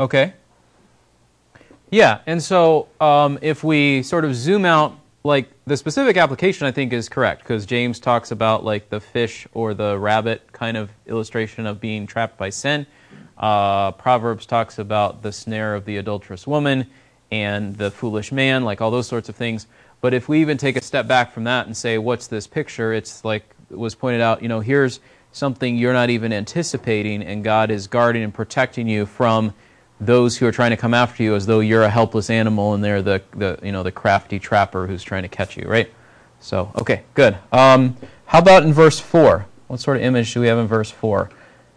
Okay. Yeah, and so um, if we sort of zoom out, like the specific application, I think is correct because James talks about like the fish or the rabbit kind of illustration of being trapped by sin. Uh, Proverbs talks about the snare of the adulterous woman and the foolish man, like all those sorts of things. But if we even take a step back from that and say, what's this picture? It's like it was pointed out, you know, here's something you're not even anticipating, and God is guarding and protecting you from those who are trying to come after you as though you're a helpless animal and they're the, the you know the crafty trapper who's trying to catch you, right? So okay, good. Um, how about in verse four? What sort of image do we have in verse four?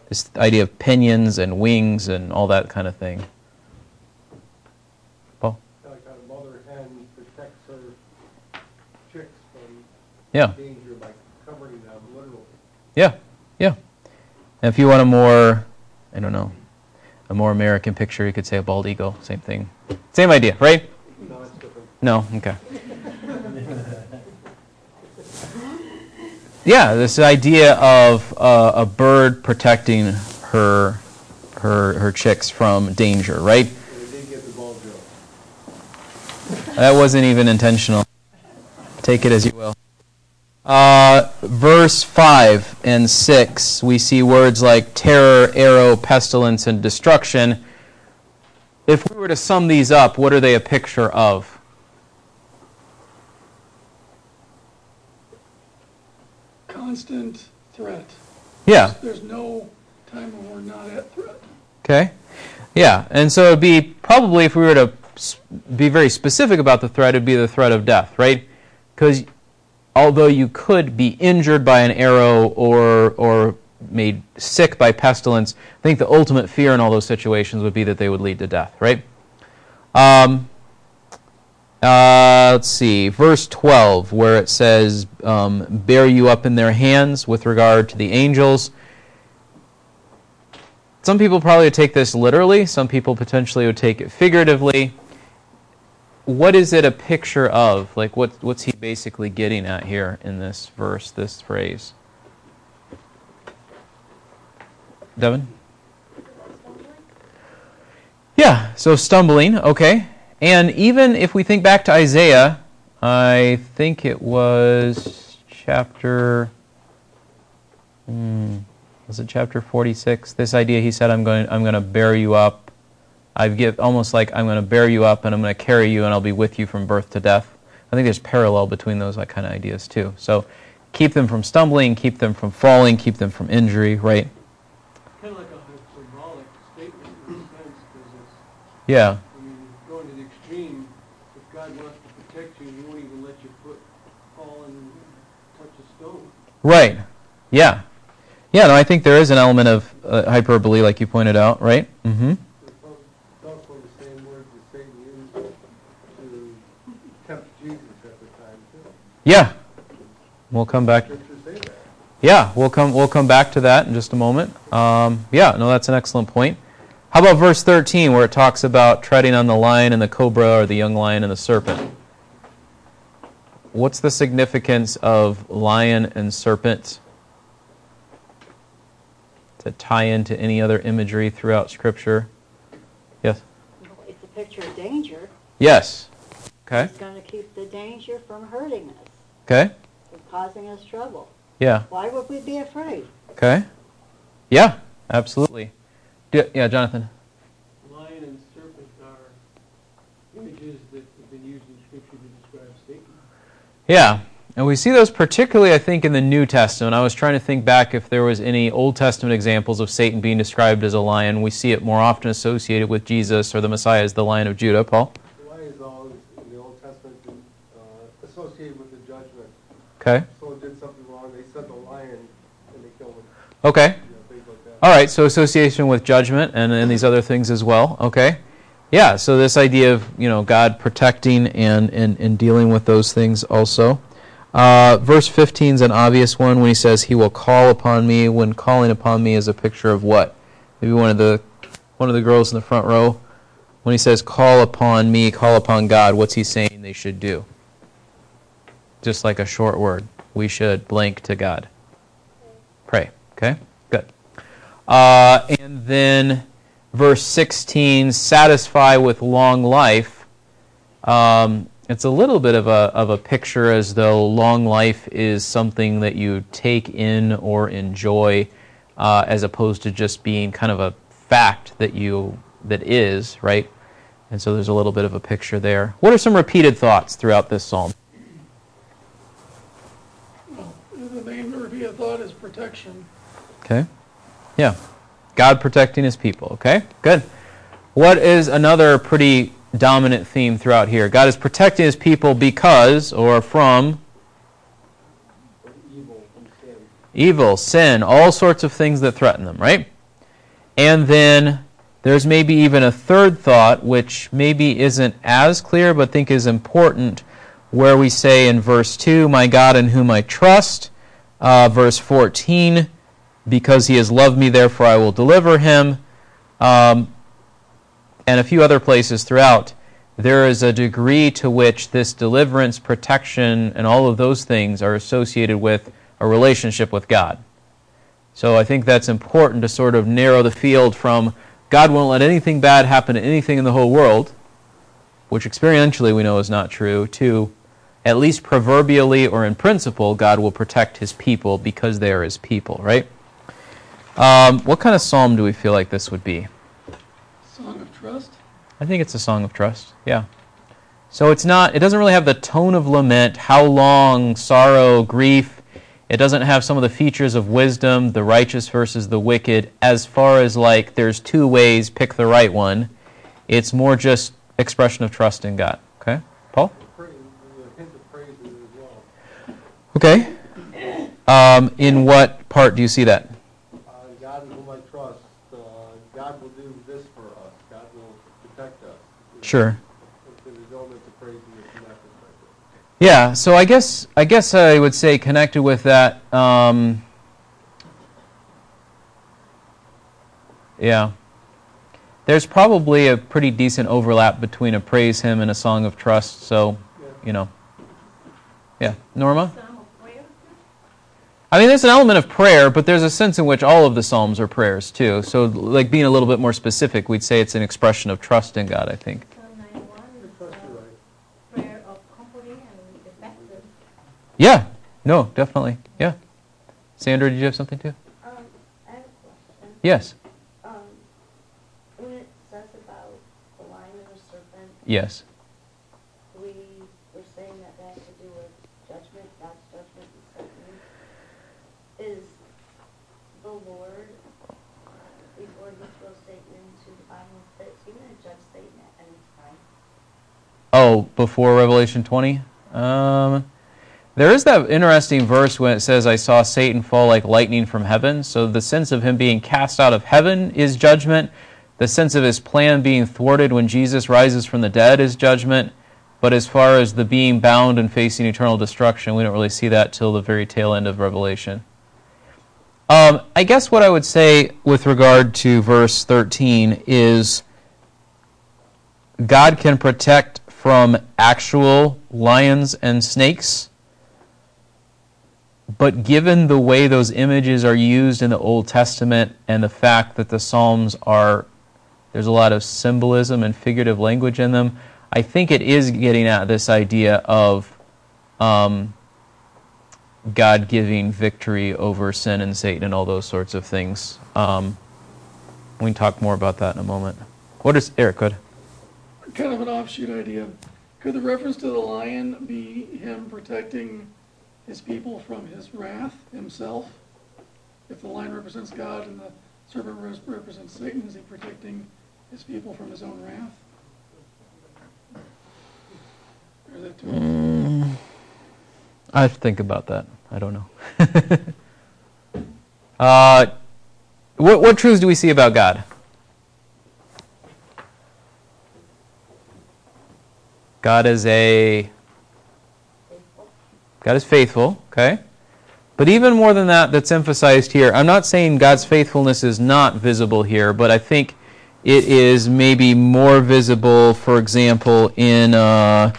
This idea of pinions and wings and all that kind of thing. Paul? Like a mother hen protects her chicks from Yeah. danger by covering them literally. Yeah, yeah. And if you want a more, I don't know, a more American picture, you could say a bald eagle. Same thing. Same idea, right? No, it's different. No? Okay. Yeah, this idea of uh, a bird protecting her, her, her chicks from danger, right? That wasn't even intentional. Take it as you will. Uh, verse 5 and 6, we see words like terror, arrow, pestilence, and destruction. If we were to sum these up, what are they a picture of? constant threat. Yeah. There's no time when we're not at threat. Okay. Yeah. And so it'd be probably, if we were to be very specific about the threat, it'd be the threat of death, right? Because although you could be injured by an arrow or, or made sick by pestilence, I think the ultimate fear in all those situations would be that they would lead to death, right? Um, uh, let's see, verse 12, where it says, um, bear you up in their hands with regard to the angels. Some people probably would take this literally, some people potentially would take it figuratively. What is it a picture of? Like, what, what's he basically getting at here in this verse, this phrase? Devin? Yeah, so stumbling, okay. And even if we think back to Isaiah, I think it was chapter. Hmm, was it chapter 46? This idea, he said, I'm going, I'm going to bear you up. I give almost like I'm going to bear you up and I'm going to carry you and I'll be with you from birth to death. I think there's parallel between those like, kind of ideas too. So keep them from stumbling, keep them from falling, keep them from injury, right? Kind of like a symbolic statement in a sense, because it's, Yeah. I mean, going to the extreme, if God wants to protect you, he won't even let your foot fall and touch a stone. Right. Yeah. Yeah, no, I think there is an element of uh, hyperbole, like you pointed out, right? Mm-hmm. It's al- it's also the same word that Satan used to tempt Jesus at the time, too. Yeah. We'll come back. Scriptures say that. Yeah, we'll come we'll come back to that in just a moment. Um, yeah, no, that's an excellent point. How about verse 13, where it talks about treading on the lion and the cobra, or the young lion and the serpent? What's the significance of lion and serpent to tie into any other imagery throughout Scripture? Yes. It's a picture of danger. Yes. Okay. It's going to keep the danger from hurting us, Okay. From causing us trouble. Yeah. Why would we be afraid? Okay. Yeah. Absolutely. D- yeah, Jonathan. Lion and serpent are images that have been used in Scripture to describe Satan. Yeah. And we see those particularly, I think, in the New Testament. I was trying to think back if there was any Old Testament examples of Satan being described as a lion. We see it more often associated with Jesus or the Messiah as the Lion of Judah. Paul? The lion is always, in the Old Testament, uh, associated with the judgment. Okay. Someone did something wrong, they sent lion and they killed him, Okay. you know, like. All right. So association with judgment and, and these other things as well. Okay. Yeah. So this idea of you know God protecting and and, and dealing with those things also. Uh, verse 15 is an obvious one when he says, "He will call upon me." When calling upon me is a picture of what? Maybe one of the one of the girls in the front row. When he says, "Call upon me," call upon God. What's he saying they should do? Just like a short word, we should blank to God. Pray. Okay. Good. Uh, and then verse 16, satisfy with long life, um, it's a little bit of a, of a picture as though long life is something that you take in or enjoy uh, as opposed to just being kind of a fact that you that is right and so there's a little bit of a picture there what are some repeated thoughts throughout this psalm Well, the main repeated thought is protection. okay yeah god protecting his people okay good what is another pretty dominant theme throughout here god is protecting his people because or from Evil sin. evil, sin, all sorts of things that threaten them, right? And then there's maybe even a third thought, which maybe isn't as clear, but think is important, where we say in verse 2, My God in whom I trust. Uh, verse 14, Because he has loved me, therefore I will deliver him. Um, and a few other places throughout. There is a degree to which this deliverance, protection, and all of those things are associated with a relationship with God. So I think that's important to sort of narrow the field from God won't let anything bad happen to anything in the whole world, which experientially we know is not true, to at least proverbially or in principle, God will protect his people because they are his people, right? Um, what kind of psalm do we feel like this would be? Song of trust. I think it's a song of trust. Yeah. So it's not. It doesn't really have the tone of lament. How long, sorrow, grief. It doesn't have some of the features of wisdom, the righteous versus the wicked. As far as like, there's two ways. Pick the right one. It's more just expression of trust in God. Okay, Paul. Praise, there's a hint of praise in it as well. Okay. Um, in what part do you see that? Uh, God in whom I trust, uh, God will do this for us. God will protect us. Sure. There's elements of praise in it from that perspective. Yeah, so I guess I guess I would say connected with that. Um, yeah, there's probably a pretty decent overlap between a praise hymn and a song of trust. So, you know, yeah, Norma. I mean, there's an element of prayer, but there's a sense in which all of the psalms are prayers too. So, like being a little bit more specific, we'd say it's an expression of trust in God. I think. Psalm 91 Trust is you a right. prayer of comforting and effective. Yeah. No, definitely. Yeah. Sandra, did you have something too? Um, I have a question. Yes. Um, when it says about the lion and the serpent, Yes. we were saying that that has to do with judgment, God's judgment and Satan. Is the Lord, before he throws Satan into the bottomless pit, is he going to judge Satan at any time? Oh, before Revelation 20? Um, there is that interesting verse when it says, I saw Satan fall like lightning from heaven. So the sense of him being cast out of heaven is judgment. The sense of his plan being thwarted when Jesus rises from the dead is judgment. But as far as the being bound and facing eternal destruction, we don't really see that till the very tail end of Revelation. Um, I guess what I would say with regard to verse 13 is God can protect from actual lions and snakes. But given the way those images are used in the Old Testament and the fact that the Psalms are, there's a lot of symbolism and figurative language in them, I think it is getting at this idea of um, God giving victory over sin and Satan and all those sorts of things. Um, we can talk more about that in a moment. What is Eric? Good. Kind of an offshoot idea. Could the reference to the lion be him protecting his people from his wrath himself? If the lion represents God and the serpent res- represents Satan, is he protecting his people from his own wrath? Mm, I have to think about that. I don't know. uh, what, what truths do we see about God? God is a God is faithful, okay? But even more than that, that's emphasized here. I'm not saying God's faithfulness is not visible here, but I think it is maybe more visible, for example, in uh,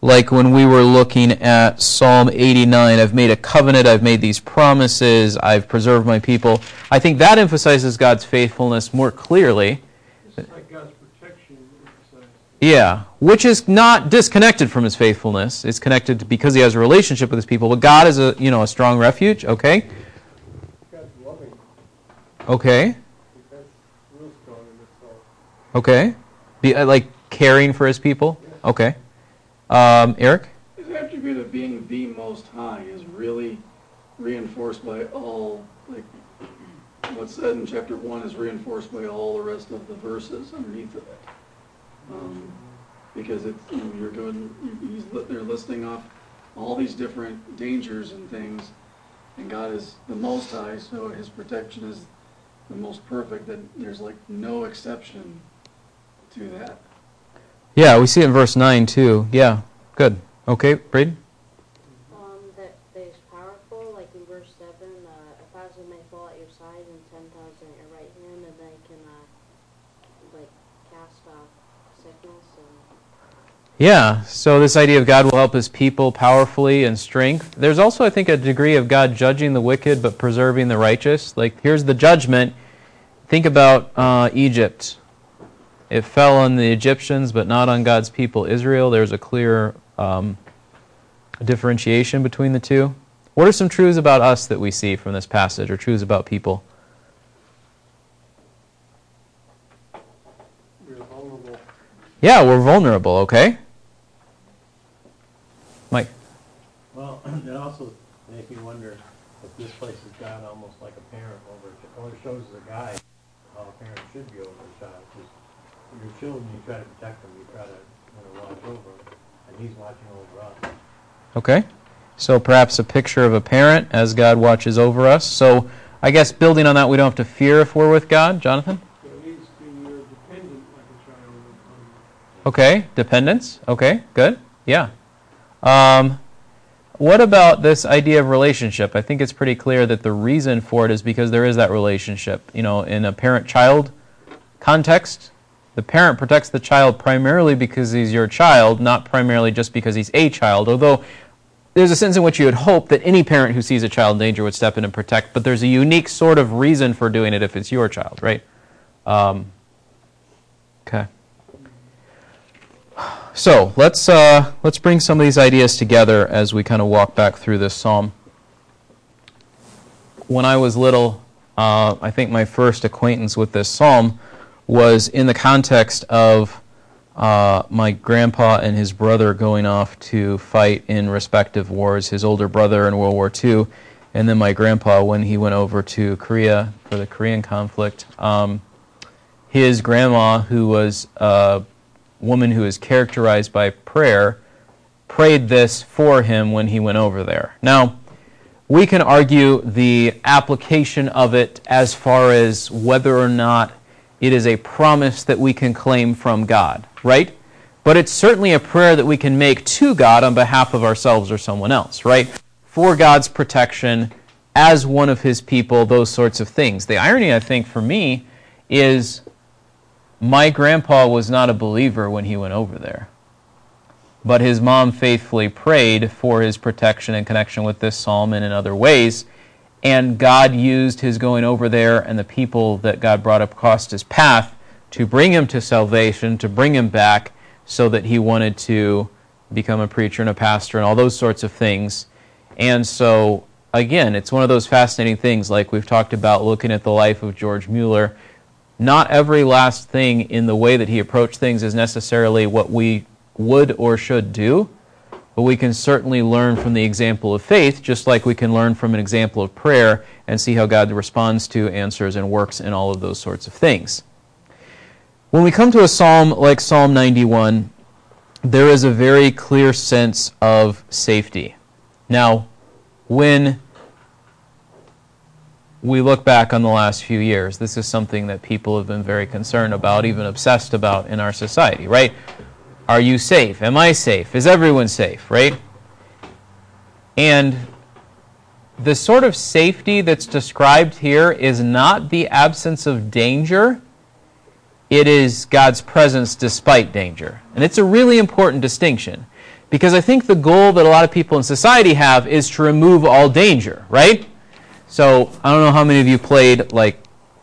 like when we were looking at Psalm 89. I've made a covenant, I've made these promises, I've preserved my people. I think that emphasizes God's faithfulness more clearly. Yeah, which is not disconnected from his faithfulness. It's connected because he has a relationship with his people. But God is a you know a strong refuge. Okay, okay, okay. Be, uh, like caring for his people. Okay, um, Eric. His attribute of being the Most High is really reinforced by all, like, what's said in chapter one is reinforced by all the rest of the verses underneath of it. Um, because it's, you know, you're going, he's, they're listing off all these different dangers and things, and God is the Most High, so his protection is the most perfect, that there's like no exception to that. Yeah, we see it in verse nine too. Yeah, good. Okay, Braden. Um, that, that he's powerful, like in verse seven, uh, a thousand may fall at your side and ten thousand at your right hand, and they can, uh, like, cast off sickness and Yeah, so this idea of God will help his people powerfully and strength. There's also, I think, a degree of God judging the wicked but preserving the righteous. Like, here's the judgment. Think about uh, Egypt. It fell on the Egyptians but not on God's people, Israel. There's a clear um, differentiation between the two. What are some truths about us that we see from this passage, or truths about people? We're. Yeah, we're vulnerable, okay? Mike. Well, it also makes me wonder if this place has God almost like a parent over, or it shows the guy how a parent should be over a child. Because your children, you try to protect them, you try to you know, watch over them, and he's watching over us. Okay. So perhaps a picture of a parent as God watches over us. So I guess building on that, we don't have to fear if we're with God. Jonathan? So it needs to be you're dependent like a child on Okay. Dependence. Okay. Good. Yeah. Um, what about this idea of relationship? I think it's pretty clear that the reason for it is because there is that relationship. You know, in a parent child context, the parent protects the child primarily because he's your child, not primarily just because he's a child. Although there's a sense in which you would hope that any parent who sees a child in danger would step in and protect, but there's a unique sort of reason for doing it if it's your child, right? Um, okay. So let's uh, let's bring some of these ideas together as we kind of walk back through this psalm. When I was little, uh, I think my first acquaintance with this psalm was in the context of uh, my grandpa and his brother going off to fight in respective wars. His older brother in World War II, and then my grandpa when he went over to Korea for the Korean conflict. Um, his grandma, who was a woman who is characterized by prayer, prayed this for him when he went over there. Now, we can argue the application of it as far as whether or not it is a promise that we can claim from God, right? But it's certainly a prayer that we can make to God on behalf of ourselves or someone else, right? For God's protection as one of his people, those sorts of things. The irony, I think, for me is my grandpa was not a believer when he went over there. But his mom faithfully prayed for his protection in connection with this psalm and in other ways. And God used his going over there and the people that God brought across his path to bring him to salvation, to bring him back, so that he wanted to become a preacher and a pastor and all those sorts of things. And so, again, it's one of those fascinating things, like we've talked about looking at the life of George Mueller. Not every last thing in the way that he approached things is necessarily what we would or should do. But we can certainly learn from the example of faith, just like we can learn from an example of prayer and see how God responds to, answers, and works in all of those sorts of things. When we come to a psalm like Psalm 91, there is a very clear sense of safety. Now, when we look back on the last few years, this is something that people have been very concerned about, even obsessed about in our society, right? Are you safe? Am I safe? Is everyone safe, right? And the sort of safety that's described here is not the absence of danger, it is God's presence despite danger. And it's a really important distinction because I think the goal that a lot of people in society have is to remove all danger, right? So I don't know how many of you played like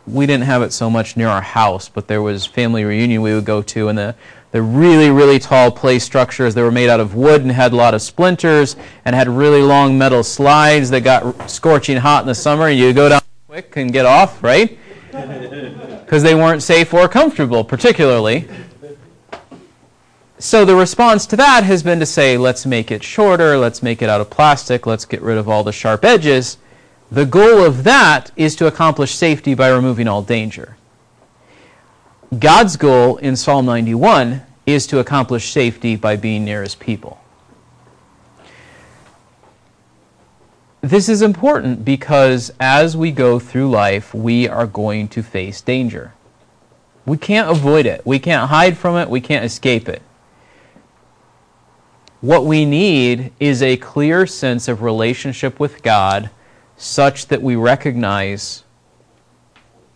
we didn't have it so much near our house, but there was family reunion we would go to, and the the really really tall play structures that were made out of wood and had a lot of splinters and had really long metal slides that got scorching hot in the summer. And you go down quick and get off, right? Because they weren't safe or comfortable, particularly. So the response to that has been to say, let's make it shorter, let's make it out of plastic, let's get rid of all the sharp edges. The goal of that is to accomplish safety by removing all danger. God's goal in Psalm 91 is to accomplish safety by being near his people. This is important because as we go through life, we are going to face danger. We can't avoid it. We can't hide from it. We can't escape it. What we need is a clear sense of relationship with God such that we recognize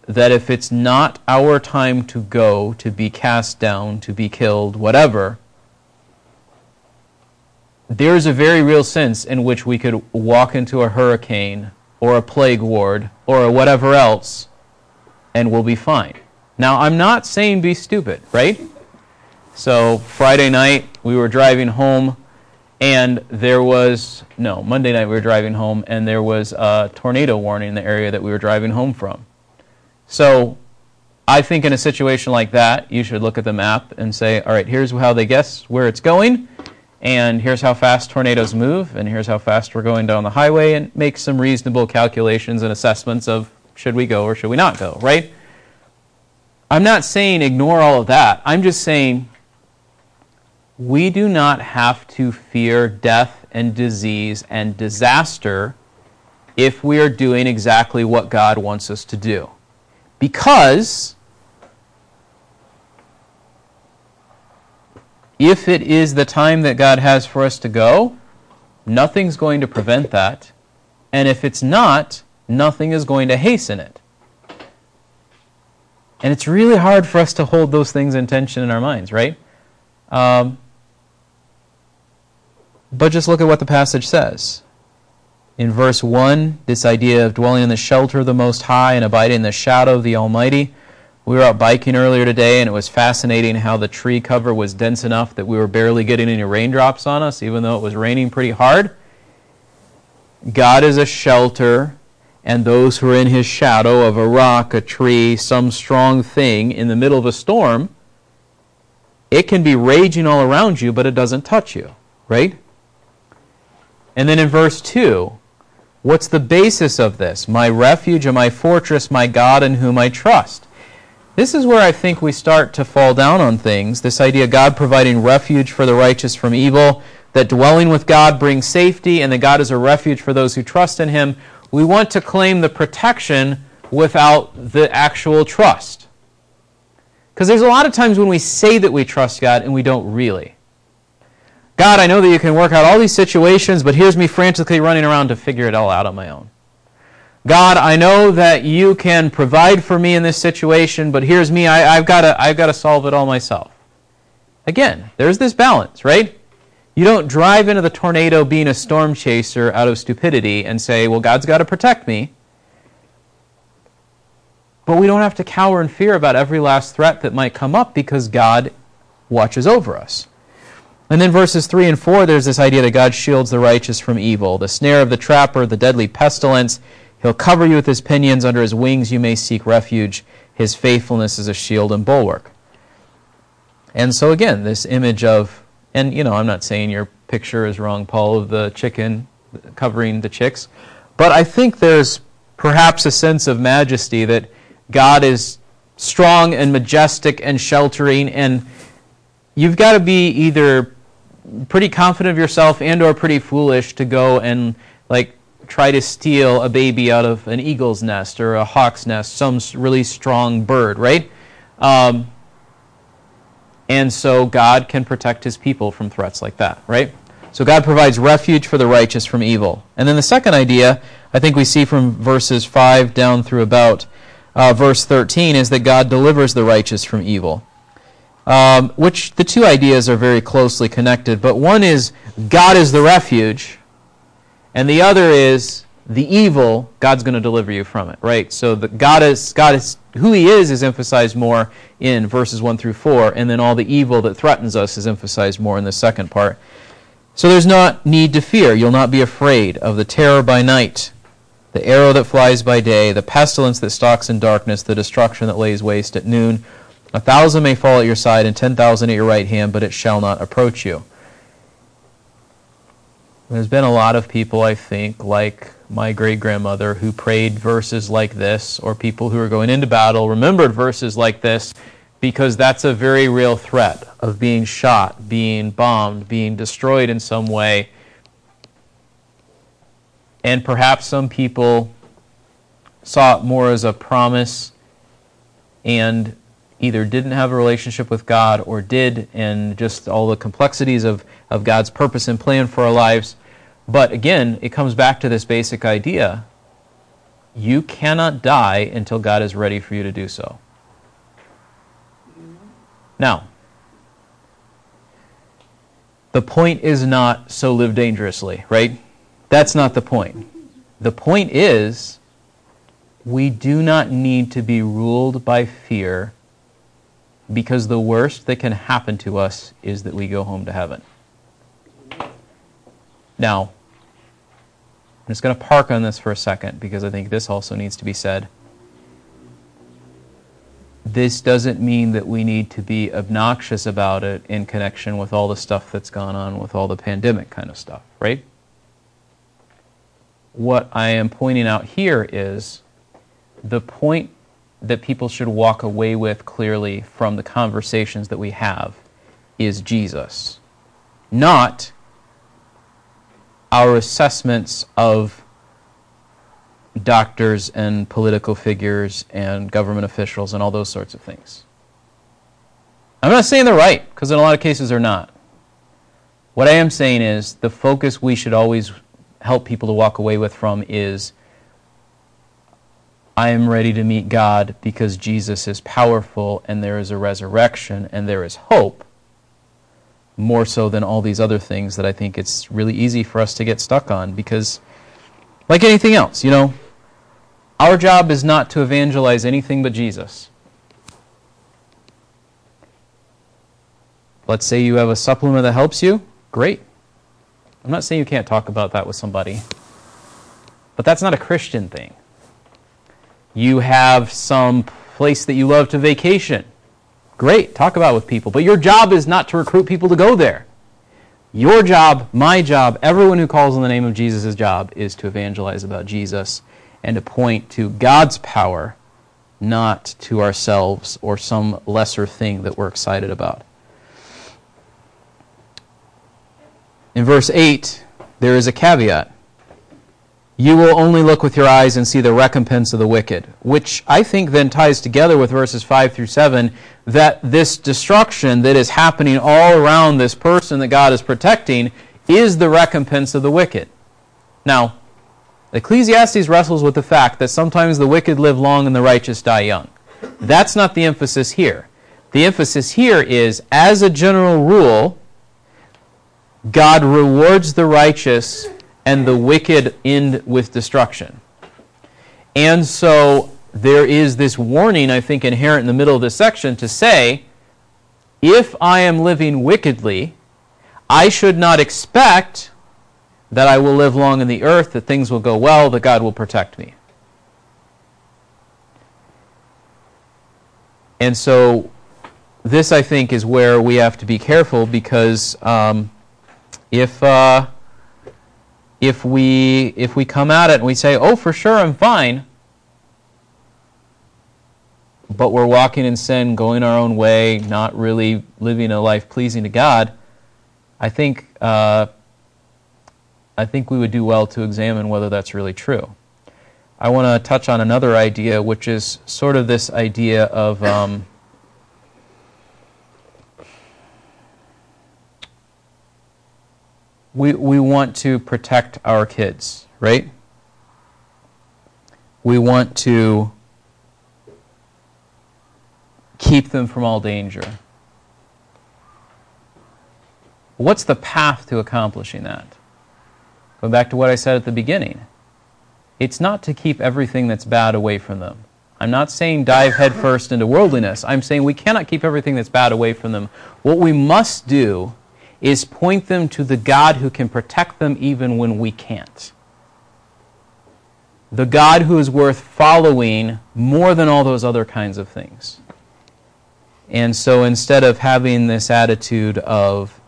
that if it's not our time to go, to be cast down, to be killed, whatever, there's a very real sense in which we could walk into a hurricane or a plague ward or whatever else and we'll be fine. Now, I'm not saying be stupid, right? So, Friday night, we were driving home and there was, no, Monday night we were driving home and there was a tornado warning in the area that we were driving home from. So I think in a situation like that, you should look at the map and say, all right, here's how they guess where it's going, and here's how fast tornadoes move, and here's how fast we're going down the highway, and make some reasonable calculations and assessments of should we go or should we not go, right? I'm not saying ignore all of that. I'm just saying we do not have to fear death and disease and disaster if we are doing exactly what God wants us to do. Because if it is the time that God has for us to go, nothing's going to prevent that. And if it's not, nothing is going to hasten it. And it's really hard for us to hold those things in tension in our minds, right? Um, but just look at what the passage says. In verse 1, this idea of dwelling in the shelter of the Most High and abiding in the shadow of the Almighty. We were out biking earlier today, and it was fascinating how the tree cover was dense enough that we were barely getting any raindrops on us, even though it was raining pretty hard. God is a shelter, and those who are in his shadow of a rock, a tree, some strong thing in the middle of a storm, it can be raging all around you, but it doesn't touch you, right? And then in verse 2, what's the basis of this? My refuge and my fortress, my God in whom I trust. This is where I think we start to fall down on things. This idea of God providing refuge for the righteous from evil, that dwelling with God brings safety, and that God is a refuge for those who trust in Him. We want to claim the protection without the actual trust. Because there's a lot of times when we say that we trust God and we don't really. God, I know that you can work out all these situations, but here's me frantically running around to figure it all out on my own. God, I know that you can provide for me in this situation, but here's me, I, have got I've to solve it all myself. Again, there's this balance, right? You don't drive into the tornado being a storm chaser out of stupidity and say, well, God's got to protect me. But we don't have to cower in fear about every last threat that might come up because God watches over us. And then verses 3 and 4, there's this idea that God shields the righteous from evil. The snare of the trapper, the deadly pestilence. He'll cover you with his pinions. Under his wings you may seek refuge. His faithfulness is a shield and bulwark. And so, again, this image of, and you know, I'm not saying your picture is wrong, Paul, of the chicken covering the chicks, but I think there's perhaps a sense of majesty that God is strong and majestic and sheltering, and you've got to be either pretty confident of yourself and or pretty foolish to go and like try to steal a baby out of an eagle's nest or a hawk's nest, some really strong bird, right? Um, and so God can protect his people from threats like that, right? So God provides refuge for the righteous from evil. And then the second idea, I think we see from verses 5 down through about uh, verse 13, is that God delivers the righteous from evil um, which the two ideas are very closely connected. But one is God is the refuge, and the other is the evil, God's going to deliver you from it, right? So the God is God is who He is is emphasized more in verses one through four, and then all the evil that threatens us is emphasized more in the second part. So there's not need to fear. You'll not be afraid of the terror by night, the arrow that flies by day, the pestilence that stalks in darkness, the destruction that lays waste at noon. A thousand may fall at your side and ten thousand at your right hand, but it shall not approach you. There's been a lot of people, I think, like my great grandmother, who prayed verses like this, or people who are going into battle remembered verses like this, because that's a very real threat of being shot, being bombed, being destroyed in some way. And perhaps some people saw it more as a promise and either didn't have a relationship with God or did, and just all the complexities of, of God's purpose and plan for our lives. But again, it comes back to this basic idea you cannot die until God is ready for you to do so. Now, the point is not so live dangerously, right? That's not the point. The point is we do not need to be ruled by fear because the worst that can happen to us is that we go home to heaven. Now, I'm just going to park on this for a second because I think this also needs to be said. This doesn't mean that we need to be obnoxious about it in connection with all the stuff that's gone on with all the pandemic kind of stuff, right? What I am pointing out here is the point that people should walk away with clearly from the conversations that we have is Jesus, not our assessments of doctors and political figures and government officials and all those sorts of things. I'm not saying they're right, because in a lot of cases they're not. What I am saying is the focus we should always help people to walk away with from is I am ready to meet God because Jesus is powerful and there is a resurrection and there is hope, more so than all these other things that I think it's really easy for us to get stuck on because, like anything else, you know, our job is not to evangelize anything but Jesus. Let's say you have a supplement that helps you, great. I'm not saying you can't talk about that with somebody, but that's not a Christian thing you have some place that you love to vacation. Great, talk about with people. But your job is not to recruit people to go there. Your job, my job, everyone who calls on the name of Jesus' job is to evangelize about Jesus and to point to God's power, not to ourselves or some lesser thing that we're excited about. In verse 8, there is a caveat you will only look with your eyes and see the recompense of the wicked, which I think then ties together with verses 5 through 7 that this destruction that is happening all around this person that God is protecting is the recompense of the wicked. Now, Ecclesiastes wrestles with the fact that sometimes the wicked live long and the righteous die young. That's not the emphasis here. The emphasis here is, as a general rule, God rewards the righteous and the wicked end with destruction. And so there is this warning, I think, inherent in the middle of this section to say if I am living wickedly, I should not expect that I will live long in the earth, that things will go well, that God will protect me. And so, this I think is where we have to be careful because um, if. Uh, if we if we come at it and we say, "Oh, for sure, I'm fine," but we're walking in sin, going our own way, not really living a life pleasing to God, I think uh, I think we would do well to examine whether that's really true. I want to touch on another idea, which is sort of this idea of um, we, we want to protect our kids, right? We want to keep them from all danger. What's the path to accomplishing that? Going back to what I said at the beginning. it's not to keep everything that's bad away from them. I'm not saying dive headfirst into worldliness. I'm saying we cannot keep everything that's bad away from them. What we must do is point them to the God who can protect them even when we can't. The God who is worth following more than all those other kinds of things. And so instead of having this attitude of,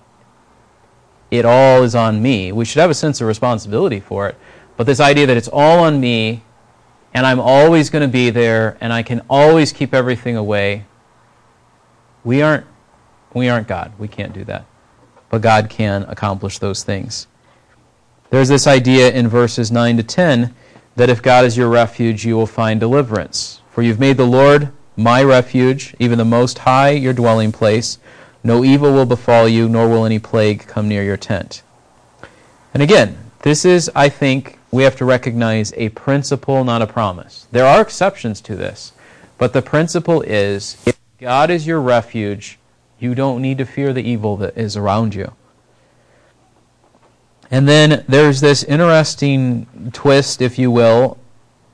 it all is on me, we should have a sense of responsibility for it. But this idea that it's all on me, and I'm always going to be there, and I can always keep everything away, we aren't, we aren't God. We can't do that. But God can accomplish those things. There's this idea in verses 9 to 10 that if God is your refuge, you will find deliverance. For you've made the Lord my refuge, even the Most High, your dwelling place. No evil will befall you, nor will any plague come near your tent. And again, this is, I think, we have to recognize a principle, not a promise. There are exceptions to this, but the principle is if God is your refuge, you don't need to fear the evil that is around you. And then there's this interesting twist, if you will.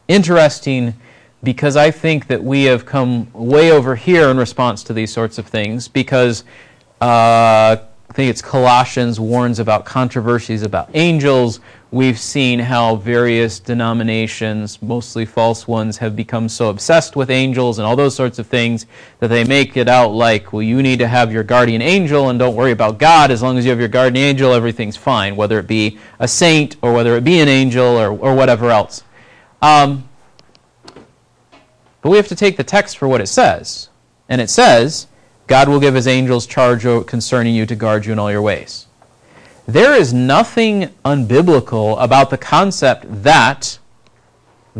Interesting because I think that we have come way over here in response to these sorts of things because uh, I think it's Colossians warns about controversies about angels. We've seen how various denominations, mostly false ones, have become so obsessed with angels and all those sorts of things that they make it out like, well, you need to have your guardian angel and don't worry about God. As long as you have your guardian angel, everything's fine, whether it be a saint or whether it be an angel or, or whatever else. Um, but we have to take the text for what it says. And it says, God will give his angels charge concerning you to guard you in all your ways. There is nothing unbiblical about the concept that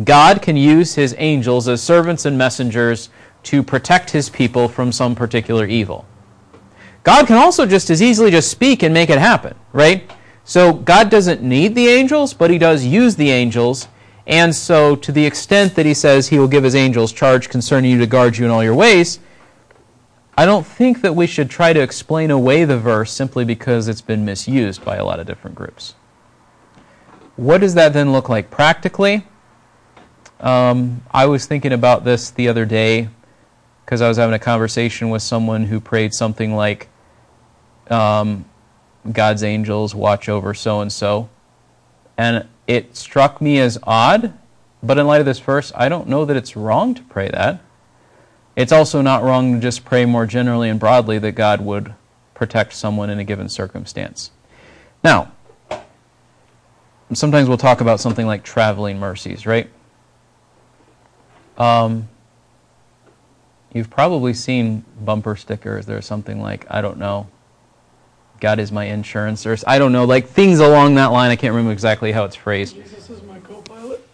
God can use his angels as servants and messengers to protect his people from some particular evil. God can also just as easily just speak and make it happen, right? So God doesn't need the angels, but he does use the angels. And so to the extent that he says he will give his angels charge concerning you to guard you in all your ways, I don't think that we should try to explain away the verse simply because it's been misused by a lot of different groups. What does that then look like practically? Um, I was thinking about this the other day because I was having a conversation with someone who prayed something like, um, God's angels watch over so and so. And it struck me as odd, but in light of this verse, I don't know that it's wrong to pray that. It's also not wrong to just pray more generally and broadly that God would protect someone in a given circumstance. Now, sometimes we'll talk about something like traveling mercies, right? Um, you've probably seen bumper stickers. There's something like, I don't know, God is my insurance, or I don't know, like things along that line. I can't remember exactly how it's phrased. Jesus is my co-pilot.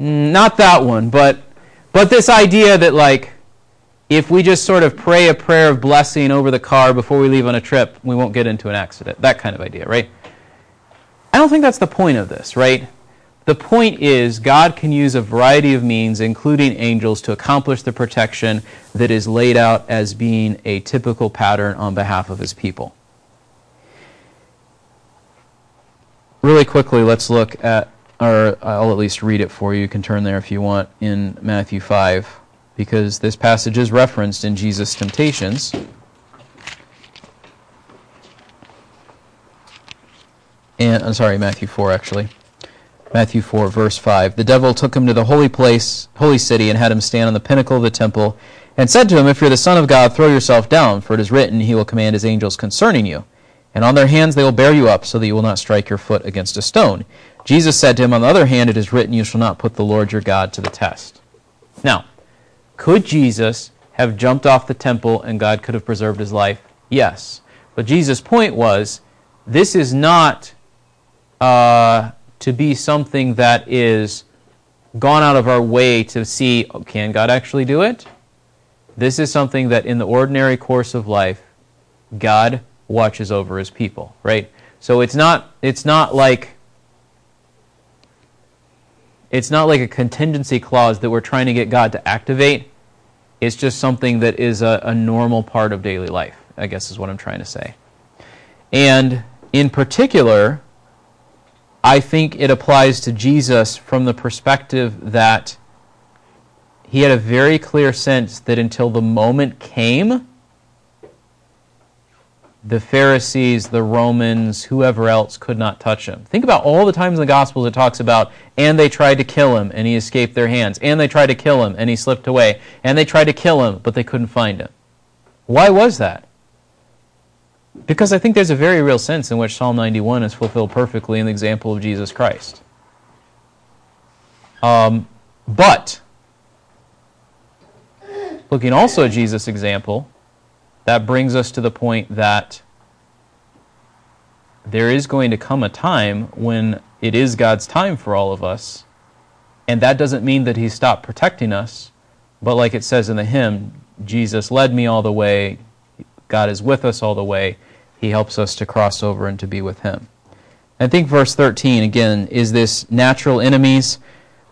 Mm, Not that one, but but this idea that like if we just sort of pray a prayer of blessing over the car before we leave on a trip, we won't get into an accident. That kind of idea, right? I don't think that's the point of this, right? The point is God can use a variety of means, including angels, to accomplish the protection that is laid out as being a typical pattern on behalf of his people. Really quickly, let's look at, or I'll at least read it for you. You can turn there if you want, in Matthew 5, because this passage is referenced in Jesus' temptations. And I'm sorry, Matthew 4 actually. Matthew 4 verse 5. The devil took him to the holy place, holy city and had him stand on the pinnacle of the temple and said to him, If you're the son of God, throw yourself down, for it is written, he will command his angels concerning you, and on their hands they will bear you up, so that you will not strike your foot against a stone. Jesus said to him, On the other hand, it is written, You shall not put the Lord your God to the test. Now, could Jesus have jumped off the temple and God could have preserved his life? Yes. But Jesus' point was, this is not uh, to be something that is gone out of our way to see, oh, can God actually do it? This is something that in the ordinary course of life, God watches over his people, right? So it's not it's not like it's not like a contingency clause that we're trying to get God to activate. It's just something that is a, a normal part of daily life, I guess is what I'm trying to say. And in particular, I think it applies to Jesus from the perspective that he had a very clear sense that until the moment came, the Pharisees, the Romans, whoever else could not touch him. Think about all the times in the Gospels it talks about, and they tried to kill him, and he escaped their hands, and they tried to kill him, and he slipped away, and they tried to kill him, but they couldn't find him. Why was that? Because I think there's a very real sense in which Psalm 91 is fulfilled perfectly in the example of Jesus Christ. Um, but, looking also at Jesus' example, that brings us to the point that there is going to come a time when it is God's time for all of us. And that doesn't mean that He stopped protecting us, but like it says in the hymn, Jesus led me all the way, God is with us all the way, He helps us to cross over and to be with Him. I think verse 13, again, is this natural enemies.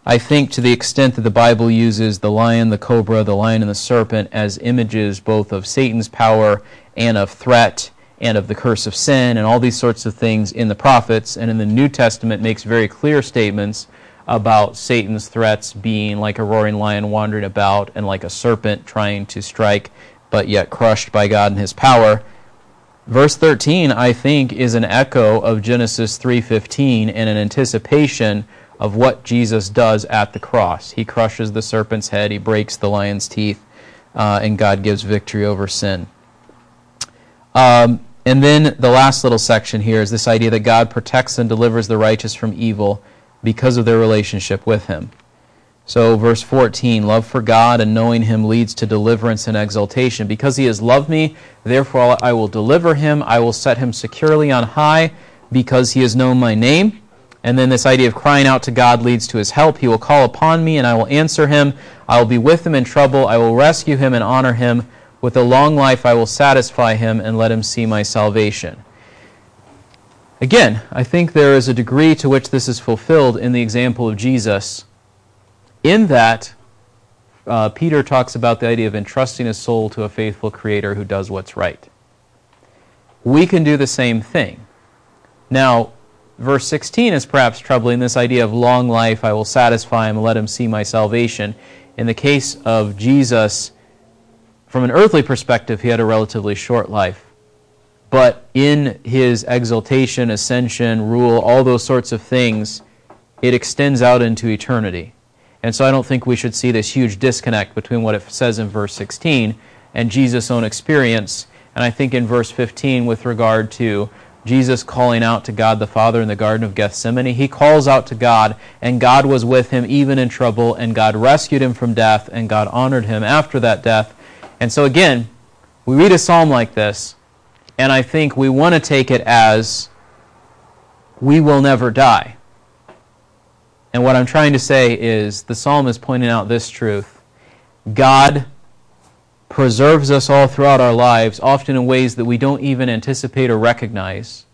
I think to the extent that the Bible uses the lion, the cobra, the lion, and the serpent as images both of Satan's power and of threat and of the curse of sin and all these sorts of things in the prophets, and in the New Testament makes very clear statements about Satan's threats being like a roaring lion wandering about and like a serpent trying to strike, but yet crushed by God and his power. Verse 13, I think, is an echo of Genesis 3:15 and an anticipation of what Jesus does at the cross. He crushes the serpent's head, he breaks the lion's teeth, uh, and God gives victory over sin. Um, and then the last little section here is this idea that God protects and delivers the righteous from evil because of their relationship with Him. So, verse 14 love for God and knowing Him leads to deliverance and exaltation. Because He has loved me, therefore I will deliver Him. I will set Him securely on high because He has known my name. And then this idea of crying out to God leads to his help. He will call upon me and I will answer him. I will be with him in trouble. I will rescue him and honor him. With a long life I will satisfy him and let him see my salvation. Again, I think there is a degree to which this is fulfilled in the example of Jesus, in that uh, Peter talks about the idea of entrusting his soul to a faithful Creator who does what's right. We can do the same thing. Now, verse 16 is perhaps troubling this idea of long life, I will satisfy him let him see my salvation. In the case of Jesus, from an earthly perspective, he had a relatively short life. But in his exaltation, ascension, rule, all those sorts of things, it extends out into eternity. And so I don't think we should see this huge disconnect between what it says in verse 16 and Jesus' own experience. And I think in verse 15, with regard to Jesus calling out to God the Father in the Garden of Gethsemane. He calls out to God, and God was with him even in trouble, and God rescued him from death, and God honored him after that death. And so, again, we read a psalm like this, and I think we want to take it as we will never die. And what I'm trying to say is the psalm is pointing out this truth God preserves us all throughout our lives, often in ways that we don't even anticipate or recognize.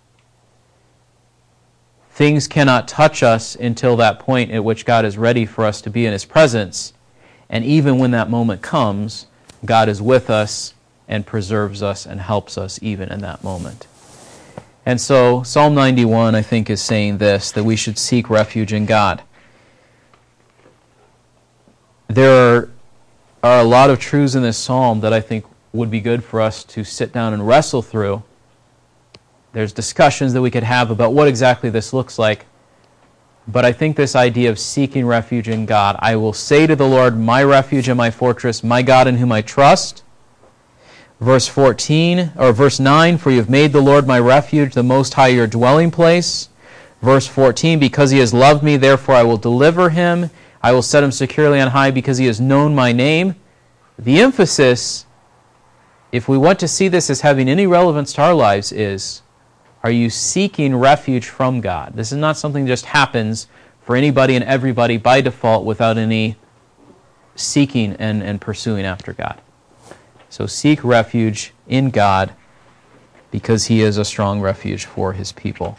Things cannot touch us until that point at which God is ready for us to be in His presence. And even when that moment comes, God is with us and preserves us and helps us even in that moment. And so, Psalm 91, I think, is saying this that we should seek refuge in God. There are are a lot of truths in this psalm that I think would be good for us to sit down and wrestle through. There's discussions that we could have about what exactly this looks like. But I think this idea of seeking refuge in God, I will say to the Lord, my refuge and my fortress, my God in whom I trust. Verse 14, or verse 9, for you have made the Lord my refuge, the Most High your dwelling place. Verse 14, because he has loved me, therefore I will deliver him. I will set him securely on high because he has known my name. The emphasis, if we want to see this as having any relevance to our lives, is are you seeking refuge from God? This is not something that just happens for anybody and everybody by default without any seeking and, and pursuing after God. So seek refuge in God because he is a strong refuge for his people.